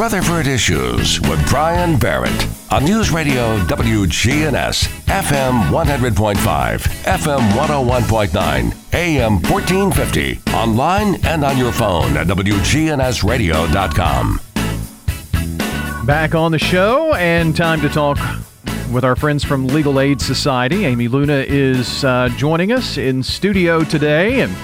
Rutherford Issues with Brian Barrett on News Radio WGNS, FM 100.5, FM 101.9, AM 1450, online and on your phone at WGNSradio.com. Back on the show, and time to talk with our friends from Legal Aid Society. Amy Luna is uh, joining us in studio today, and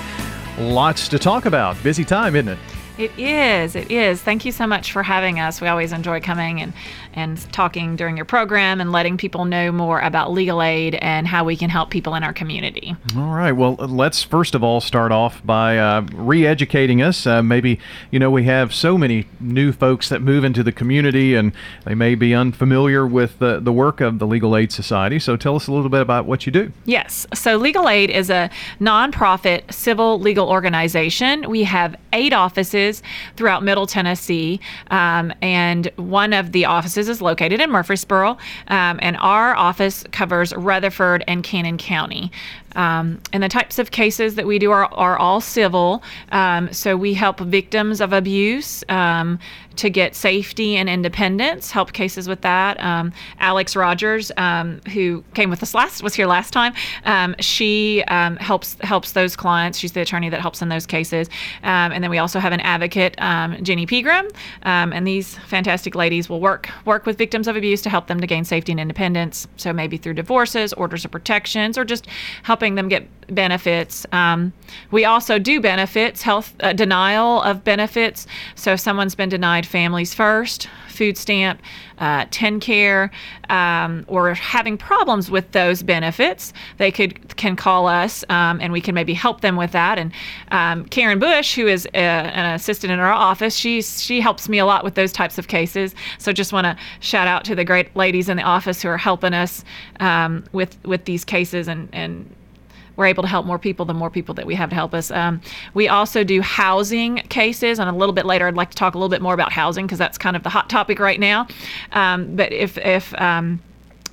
lots to talk about. Busy time, isn't it? It is. It is. Thank you so much for having us. We always enjoy coming and and talking during your program and letting people know more about legal aid and how we can help people in our community. All right. Well, let's first of all start off by uh, re educating us. Uh, maybe, you know, we have so many new folks that move into the community and they may be unfamiliar with the, the work of the Legal Aid Society. So tell us a little bit about what you do. Yes. So, Legal Aid is a nonprofit civil legal organization. We have eight offices throughout Middle Tennessee, um, and one of the offices is located in Murfreesboro, um, and our office covers Rutherford and Cannon County. Um, and the types of cases that we do are, are all civil. Um, so we help victims of abuse um, to get safety and independence, help cases with that. Um, Alex Rogers, um, who came with us last, was here last time. Um, she helps helps those clients. She's the attorney that helps in those cases. and then we also have an advocate, Jenny Pegram. and these fantastic ladies will work work with victims of abuse to help them to gain safety and independence. So maybe through divorces, orders of protections, or just helping helping them get benefits. Um, we also do benefits, health uh, denial of benefits. So if someone's been denied families first, food stamp, uh, TennCare, um, or having problems with those benefits, they could can call us um, and we can maybe help them with that. And um, Karen Bush, who is a, uh, an assistant in our office, she's she helps me a lot with those types of cases. So just want to shout out to the great ladies in the office who are helping us um, with with these cases and and we're able to help more people, the more people that we have to help us. Um, we also do housing cases, and a little bit later, I'd like to talk a little bit more about housing because that's kind of the hot topic right now. Um, but if if um,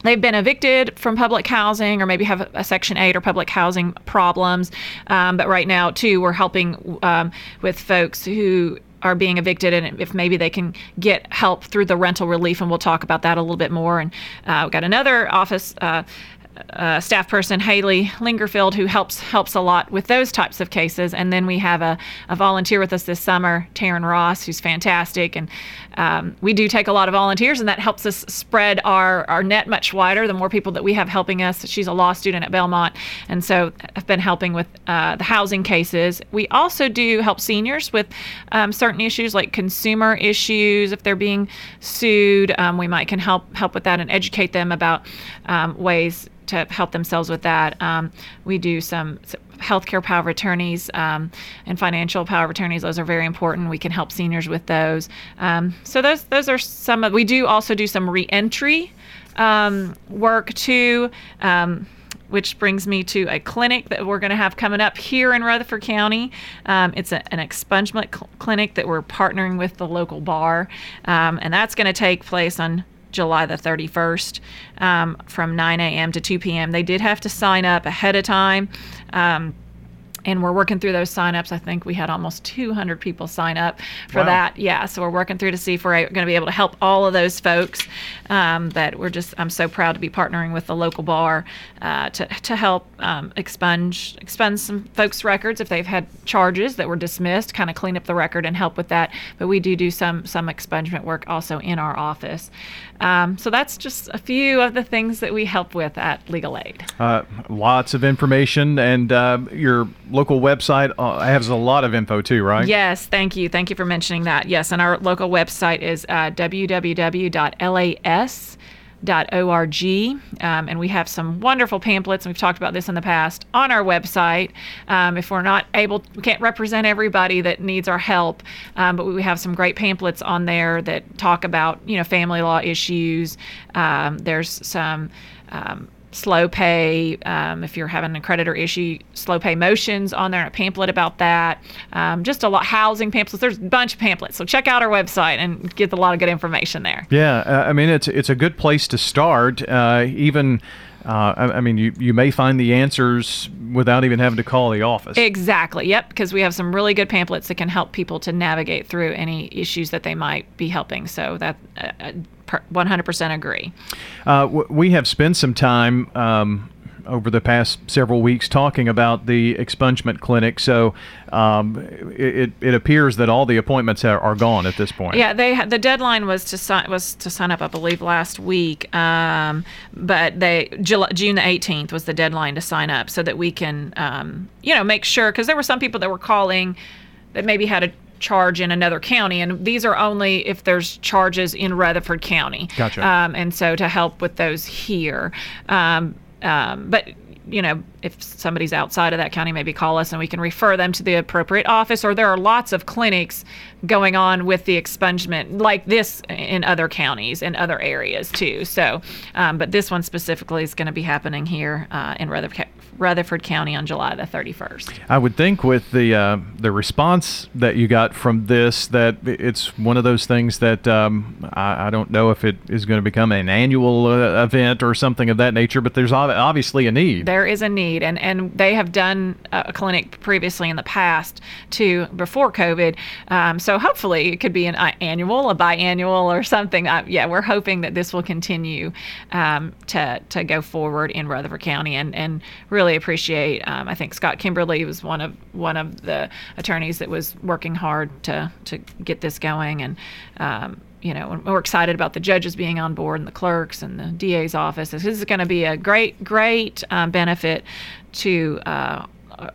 they've been evicted from public housing or maybe have a section 8 or public housing problems um, but right now too we're helping um, with folks who are being evicted and if maybe they can get help through the rental relief and we'll talk about that a little bit more and uh, we've got another office uh, uh, staff person Haley Lingerfield, who helps helps a lot with those types of cases. And then we have a, a volunteer with us this summer, Taryn Ross, who's fantastic. And um, we do take a lot of volunteers, and that helps us spread our, our net much wider. The more people that we have helping us, she's a law student at Belmont, and so I've been helping with uh, the housing cases. We also do help seniors with um, certain issues like consumer issues. If they're being sued, um, we might can help help with that and educate them about um, ways to help themselves with that. Um, we do some healthcare power of attorneys um, and financial power of attorneys. Those are very important. We can help seniors with those. Um, so those those are some of. We do also do some reentry um, work too. Um, which brings me to a clinic that we're going to have coming up here in Rutherford County. Um, it's a, an expungement cl- clinic that we're partnering with the local bar, um, and that's going to take place on July the 31st um, from 9 a.m. to 2 p.m. They did have to sign up ahead of time. Um, and we're working through those signups. I think we had almost 200 people sign up for wow. that. Yeah, so we're working through to see if we're going to be able to help all of those folks. Um, that we're just, I'm so proud to be partnering with the local bar uh, to to help um, expunge expunge some folks' records if they've had charges that were dismissed, kind of clean up the record and help with that. But we do do some some expungement work also in our office. Um, so that's just a few of the things that we help with at Legal Aid. Uh, lots of information, and uh, your local website uh, has a lot of info too, right? Yes, thank you. Thank you for mentioning that. Yes, and our local website is uh, www.las org um, and we have some wonderful pamphlets and we've talked about this in the past on our website. Um, if we're not able we can't represent everybody that needs our help um, but we have some great pamphlets on there that talk about you know family law issues. Um, there's some um, slow pay. Um, if you're having a creditor issue, slow pay motions on there, a pamphlet about that. Um, just a lot housing pamphlets. There's a bunch of pamphlets. So check out our website and get a lot of good information there. Yeah, uh, I mean it's it's a good place to start. Uh, even uh, I, I, mean, you, you may find the answers without even having to call the office. Exactly. Yep. Because we have some really good pamphlets that can help people to navigate through any issues that they might be helping. So that. Uh, 100% uh, agree. Uh, we have spent some time um, over the past several weeks talking about the expungement clinic. So um, it, it appears that all the appointments are, are gone at this point. Yeah, they the deadline was to sign was to sign up, I believe, last week. Um, but they July, June the 18th was the deadline to sign up, so that we can um, you know make sure because there were some people that were calling that maybe had a charge in another county, and these are only if there's charges in Rutherford County. Gotcha. Um, and so to help with those here, um, um, but you know, if somebody's outside of that county, maybe call us and we can refer them to the appropriate office. Or there are lots of clinics going on with the expungement, like this in other counties and other areas too. So, um, but this one specifically is going to be happening here uh, in Rutherford, Rutherford County on July the 31st. I would think with the uh, the response that you got from this that it's one of those things that um, I, I, don't know if it is going to become an annual uh, event or something of that nature, but there's obviously a need. There is a need, and and they have done a clinic previously in the past too before COVID. Um, so hopefully it could be an uh, annual, a biannual, or something. Uh, yeah, we're hoping that this will continue um, to to go forward in Rutherford County and and really really appreciate. Um, I think Scott Kimberly was one of one of the attorneys that was working hard to to get this going, and um, you know we're excited about the judges being on board and the clerks and the DA's office. This is going to be a great great um, benefit to. Uh,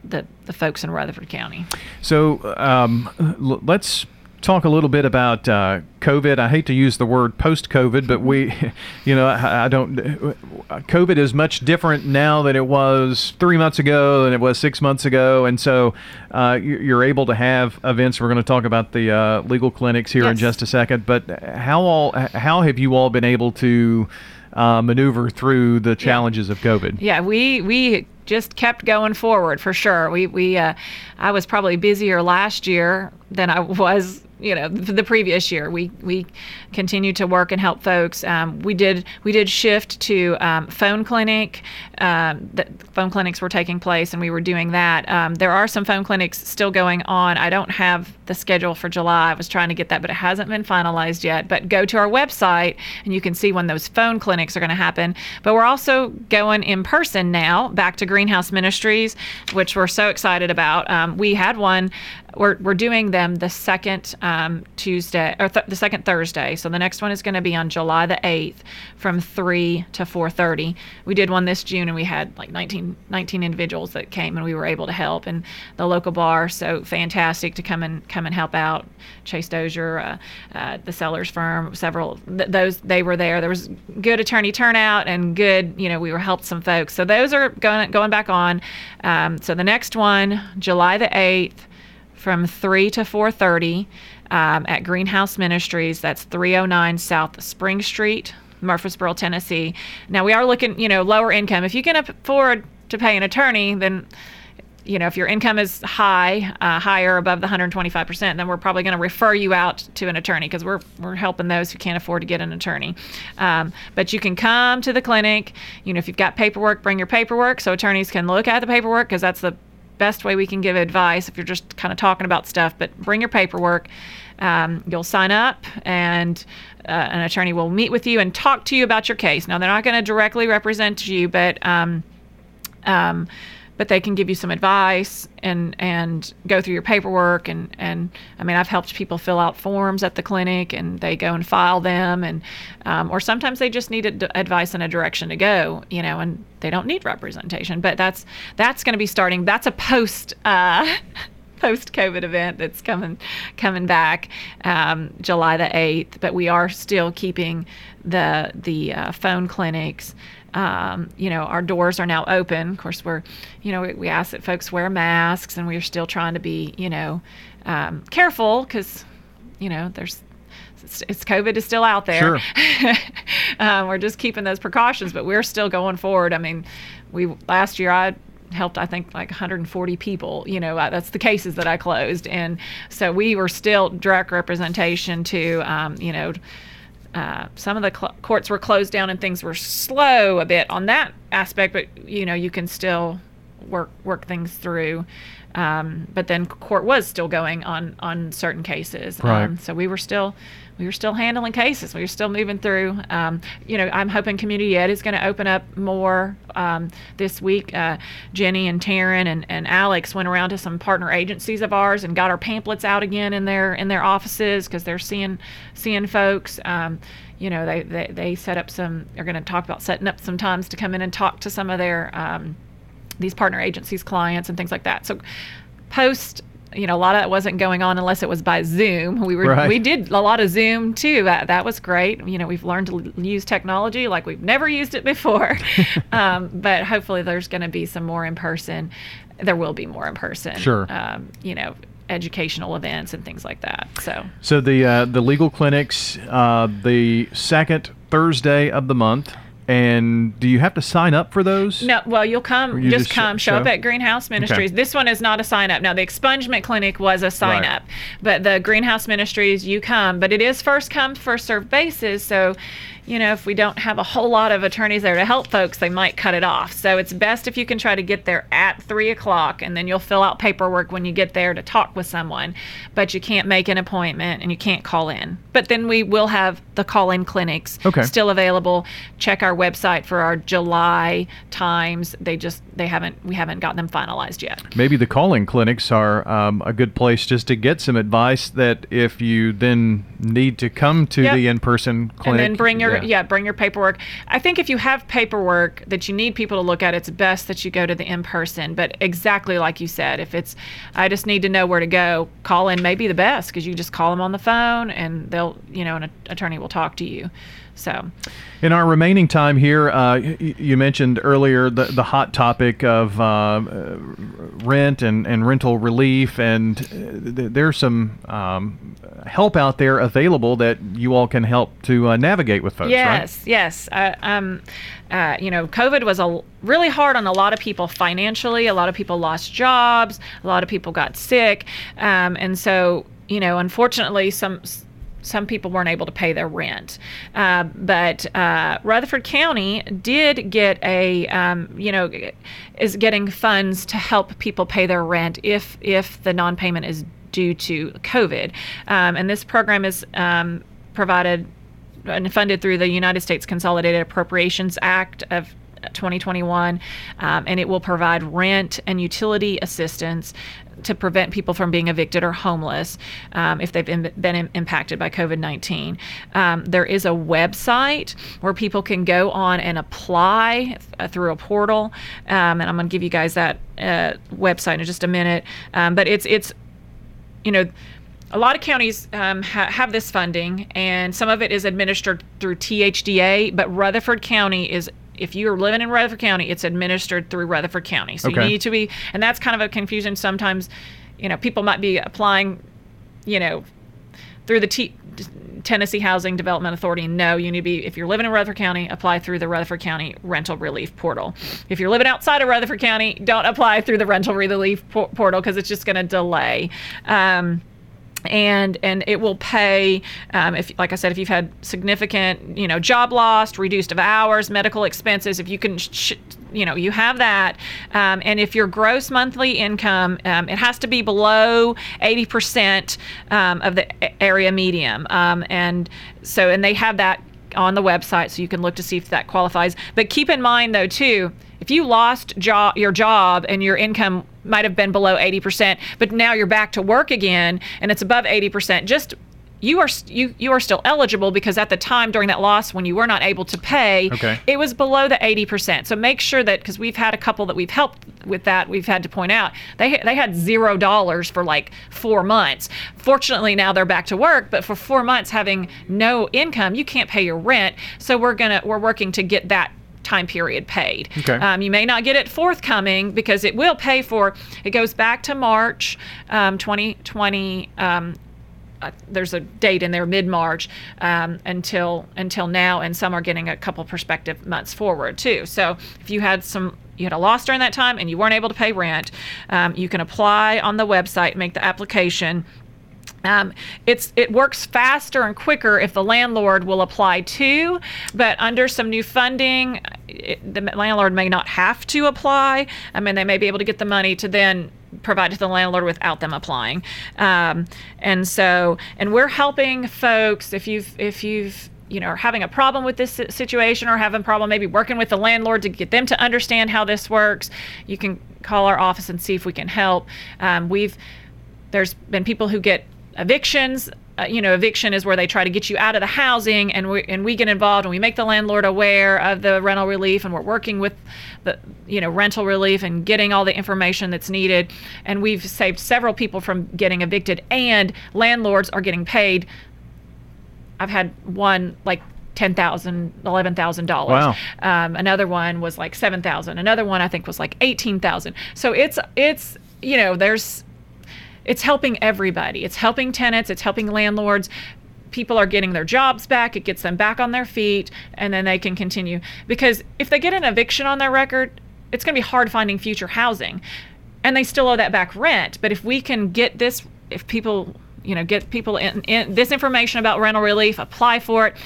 the, the folks in Rutherford County. So um, let's talk a little bit about uh, COVID. I hate to use the word post-COVID, but we, you know, I, I, don't. COVID is much different now than it was three months ago, than it was six months ago, and so uh, you're able to have events. We're going to talk about the uh, legal clinics here yes. in just a second. But how all how have you all been able to uh, maneuver through the challenges yeah. of COVID? Yeah, we we just kept going forward for sure. We we uh, I was probably busier last year than I was you know the previous year. We we continued to work and help folks. Um, we did we did shift to um, phone clinic um, the phone clinics were taking place and we were doing that. Um, there are some phone clinics still going on. I don't have the schedule for july. I was trying to get that but it hasn't been finalized yet. But go to our website and you can see when those phone clinics are going to happen. But we're also going in person now back to greenhouse ministries which we're so excited about. Um, we had one we're, we're doing them the second um, Tuesday or th- the second Thursday. So the next one is going to be on July the 8th from 3 to 4:30. We did one this June and we had like 19, 19 individuals that came and we were able to help and the local bar so fantastic to come and come and help out. Chase Dozier, uh, uh, the Sellers firm, several th- those they were there. There was good attorney turnout and good you know we were helped some folks. So those are going going back on. Um, so the next one July the 8th from 3 to 4.30 um, at greenhouse ministries. That's 309 south spring street murfreesboro tennessee. Now we are looking you know lower income. If you can afford to pay an attorney then you know if your income is high uh, higher above the 125% then we're probably going to refer you out to an attorney because we're, we're helping those who can't afford to get an attorney. Um, but you can come to the clinic. You know if you've got paperwork bring your paperwork so attorneys can look at the paperwork because that's the best way we can give advice if you're just kind of talking about stuff. But bring your paperwork. Um, you'll sign up, and uh, an attorney will meet with you and talk to you about your case. Now, they're not going to directly represent you, but um, um, but they can give you some advice and and go through your paperwork. And and I mean I've helped people fill out forms at the clinic and they go and file them. And um, or sometimes they just need advice and a direction to go you know and they don't need representation. But that's that's going to be starting that's a post uh, post COVID event that's coming coming back um, July the eighth. But we are still keeping the the uh, phone clinics um, you know, our doors are now open. Of course, we're, you know, we, we ask that folks wear masks, and we're still trying to be, you know, um, careful because, you know, there's it's, it's, COVID is still out there. Sure. um, we're just keeping those precautions, but we're still going forward. I mean, we last year I helped I think like 140 people. You know, that's the cases that I closed, and so we were still direct representation to, um, you know uh, some of the cl- courts were closed down and things were slow a bit on that aspect, but you know you can still work work things through. Um, but then court was still going on on certain cases. Right. Um, so we were still we were still handling cases. We were still moving through. Um, you know, I'm hoping community ed is going to open up more um, this week. Uh, Jenny and Taryn and, and Alex went around to some partner agencies of ours and got our pamphlets out again in their in their offices because they're seeing seeing folks. Um, you know, they, they they set up some. They're going to talk about setting up some times to come in and talk to some of their um, these partner agencies clients and things like that. So post you know a lot of that wasn't going on unless it was by zoom. We were Right. we did a lot of zoom too. That, that was great. You know we've learned to l- use technology like we've never used it before. Um, but hopefully there's going to be some more in person. There will be more in person Sure. um, you know educational events and things like that so. So the uh, the legal clinics, uh, the second Thursday of the month, and do you have to sign up for those? No, well, you'll come, you just, just come, show, up at Greenhouse Ministries. This one is not a sign up. Now, the expungement clinic was a sign Right. up, but the Greenhouse Ministries, you come, but it is first come, first served basis. So, you know, if we don't have a whole lot of attorneys there to help folks, they might cut it off. So it's best if you can try to get there at three o'clock, and then you'll fill out paperwork when you get there to talk with someone. But you can't make an appointment and you can't call in. But then we will have the call in clinics Okay. still available. Check our website for our July times. They just they haven't we haven't gotten them finalized yet. Maybe the calling clinics are um, a good place just to get some advice that if you then need to come to Yep. the in-person clinic, and then bring your yeah. bring your paperwork. I think if you have paperwork that you need people to look at, it's best that you go to the in person. But exactly like you said, if it's I just need to know where to go, call in may be the best because you just call them on the phone and they'll you know an attorney will talk to you. So In our remaining time here, uh, you mentioned earlier the, the hot topic of uh, rent and, and rental relief, and uh, th- there's some um, help out there available that you all can help to uh, navigate with folks, right? Yes, yes. Uh, um, uh, you know, COVID was a really hard on a lot of people financially. A lot of people lost jobs. A lot of people got sick, um, and so you know, unfortunately, some some people weren't able to pay their rent. Uh, but uh, Rutherford County did get a, um, you know, is getting funds to help people pay their rent if if the non-payment is due to COVID. Um, and this program is um, provided and funded through the United States Consolidated Appropriations Act of 2021, um, and it will provide rent and utility assistance to prevent people from being evicted or homeless um, if they've been, been im- impacted by COVID 19. Um, there is a website where people can go on and apply uh, through a portal, um, and I'm going to give you guys that uh, website in just a minute. Um, but it's it's you know, a lot of counties um, ha- have this funding, and some of it is administered through THDA, but Rutherford County is. If you're living in Rutherford County, it's administered through Rutherford County. So Okay. you need to be, and that's kind of a confusion sometimes. You know, people might be applying, you know, through the T- Tennessee Housing Development Authority. No, you need to be, if you're living in Rutherford County, apply through the Rutherford County Rental Relief Portal. If you're living outside of Rutherford County, don't apply through the Rental Relief por- Portal because it's just going to delay. Um, and and it will pay um, if like i said if you've had significant you know job loss reduced of hours medical expenses if you can sh- you know you have that. Um, and if your gross monthly income um, it has to be below 80% um, of the area medium. Um, and so and they have that on the website so you can look to see if that qualifies. But keep in mind though too if you lost job your job and your income might have been below 80% but now you're back to work again and it's above 80% just you are you you are still eligible because at the time during that loss when you were not able to pay Okay. it was below the 80% so make sure that because we've had a couple that we've helped with that we've had to point out they they had zero dollars for like four months. Fortunately now they're back to work but for four months having no income you can't pay your rent. So we're gonna we're working to get that time period paid Okay. um, you may not get it forthcoming because it will pay for it goes back to march um, 2020 um, uh, there's a date in there mid-March um, until until now, and some are getting a couple prospective months forward too. So if you had some you had a loss during that time and you weren't able to pay rent, um, you can apply on the website, make the application. Um, it's it works faster and quicker if the landlord will apply too, but under some new funding, it, the landlord may not have to apply. I mean, they may be able to get the money to then provide to the landlord without them applying. Um, and so, and we're helping folks if you've if you've you know are having a problem with this situation or having a problem maybe working with the landlord to get them to understand how this works you can call our office and see if we can help um, we've there's been people who get evictions uh, you know eviction is where they try to get you out of the housing and we and we get involved and we make the landlord aware of the rental relief and we're working with the you know rental relief and getting all the information that's needed and we've saved several people from getting evicted and landlords are getting paid I've had one like ten thousand, eleven thousand dollars. Wow. Um, another one was like seven thousand. Another one I think was like eighteen thousand. So it's it's you know there's it's helping everybody. It's helping tenants. It's helping landlords. People are getting their jobs back. It gets them back on their feet, and then they can continue. Because if they get an eviction on their record, it's going to be hard finding future housing, and they still owe that back rent. But if we can get this, if people you know get people in, in this information about rental relief, apply for it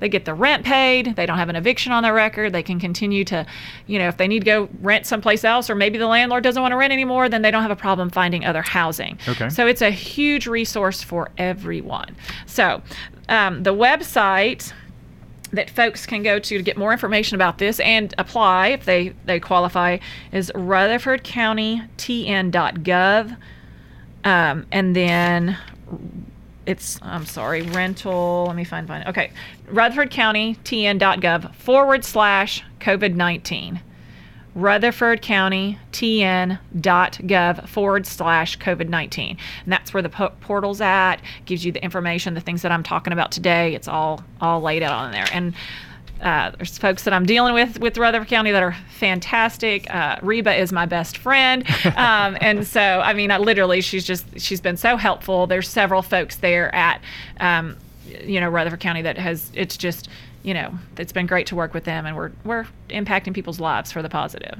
they get the rent paid. They don't have an eviction on their record. They can continue to you know if they need to go rent someplace else or maybe the landlord doesn't want to rent anymore then they don't have a problem finding other housing. Okay. so it's a huge resource for everyone. So um, the website that folks can go to to get more information about this and apply if they, they qualify is rutherfordcountytn.gov um, and then it's I'm sorry, rental. Let me find find. Okay, Rutherford County TN.gov forward slash COVID nineteen. Rutherford County TN.gov forward slash COVID 19. And that's where the po- portal's at, gives you the information, the things that I'm talking about today. It's all all laid out on there. And uh, there's folks that I'm dealing with with Rutherford County that are fantastic. Uh, Reba is my best friend, um, and so I mean, I literally, she's just she's been so helpful. There's several folks there at, um, you know, Rutherford County that has it's just you know it's been great to work with them, and we're we're impacting people's lives for the positive.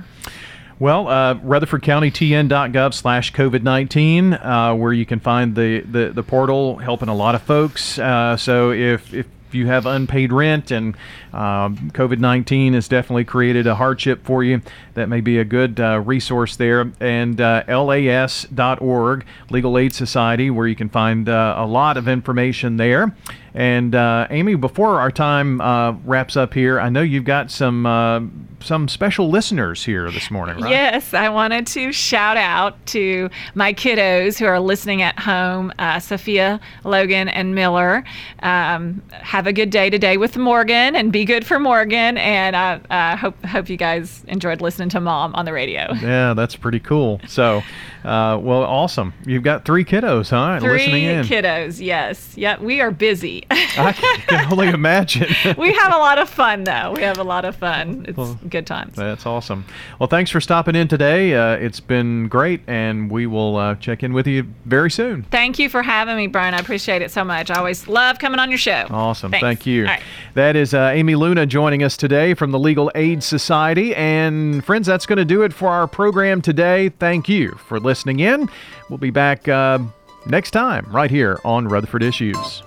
Well, uh, RutherfordCountyTN.gov slash COVID 19, uh, where you can find the, the, the portal helping a lot of folks. Uh, so if, if you have unpaid rent and um, COVID 19 has definitely created a hardship for you, that may be a good uh, resource there. And uh, LAS.org, Legal Aid Society, where you can find uh, a lot of information there. And uh, Amy, before our time uh, wraps up here, I know you've got some uh, some special listeners here this morning, right? Yes, I wanted to shout out to my kiddos who are listening at home uh, Sophia, Logan, and Miller. Um, have a good day today with Morgan and be good for Morgan. And I uh, hope, hope you guys enjoyed listening to mom on the radio. Yeah, that's pretty cool. So, uh, well, awesome. You've got three kiddos, huh? Three listening in. kiddos, yes. Yep, we are busy. I can only imagine. we have a lot of fun, though. We have a lot of fun. It's Well, good times. That's awesome. Well, thanks for stopping in today. Uh, it's been great, and we will uh, check in with you very soon. Thank you for having me, Brian. I appreciate it so much. I always love coming on your show. Awesome. Thanks. Thank you. Right. That is uh, Amy Luna joining us today from the Legal Aid Society. And friends, that's going to do it for our program today. Thank you for listening in. We'll be back uh, next time right here on Rutherford Issues.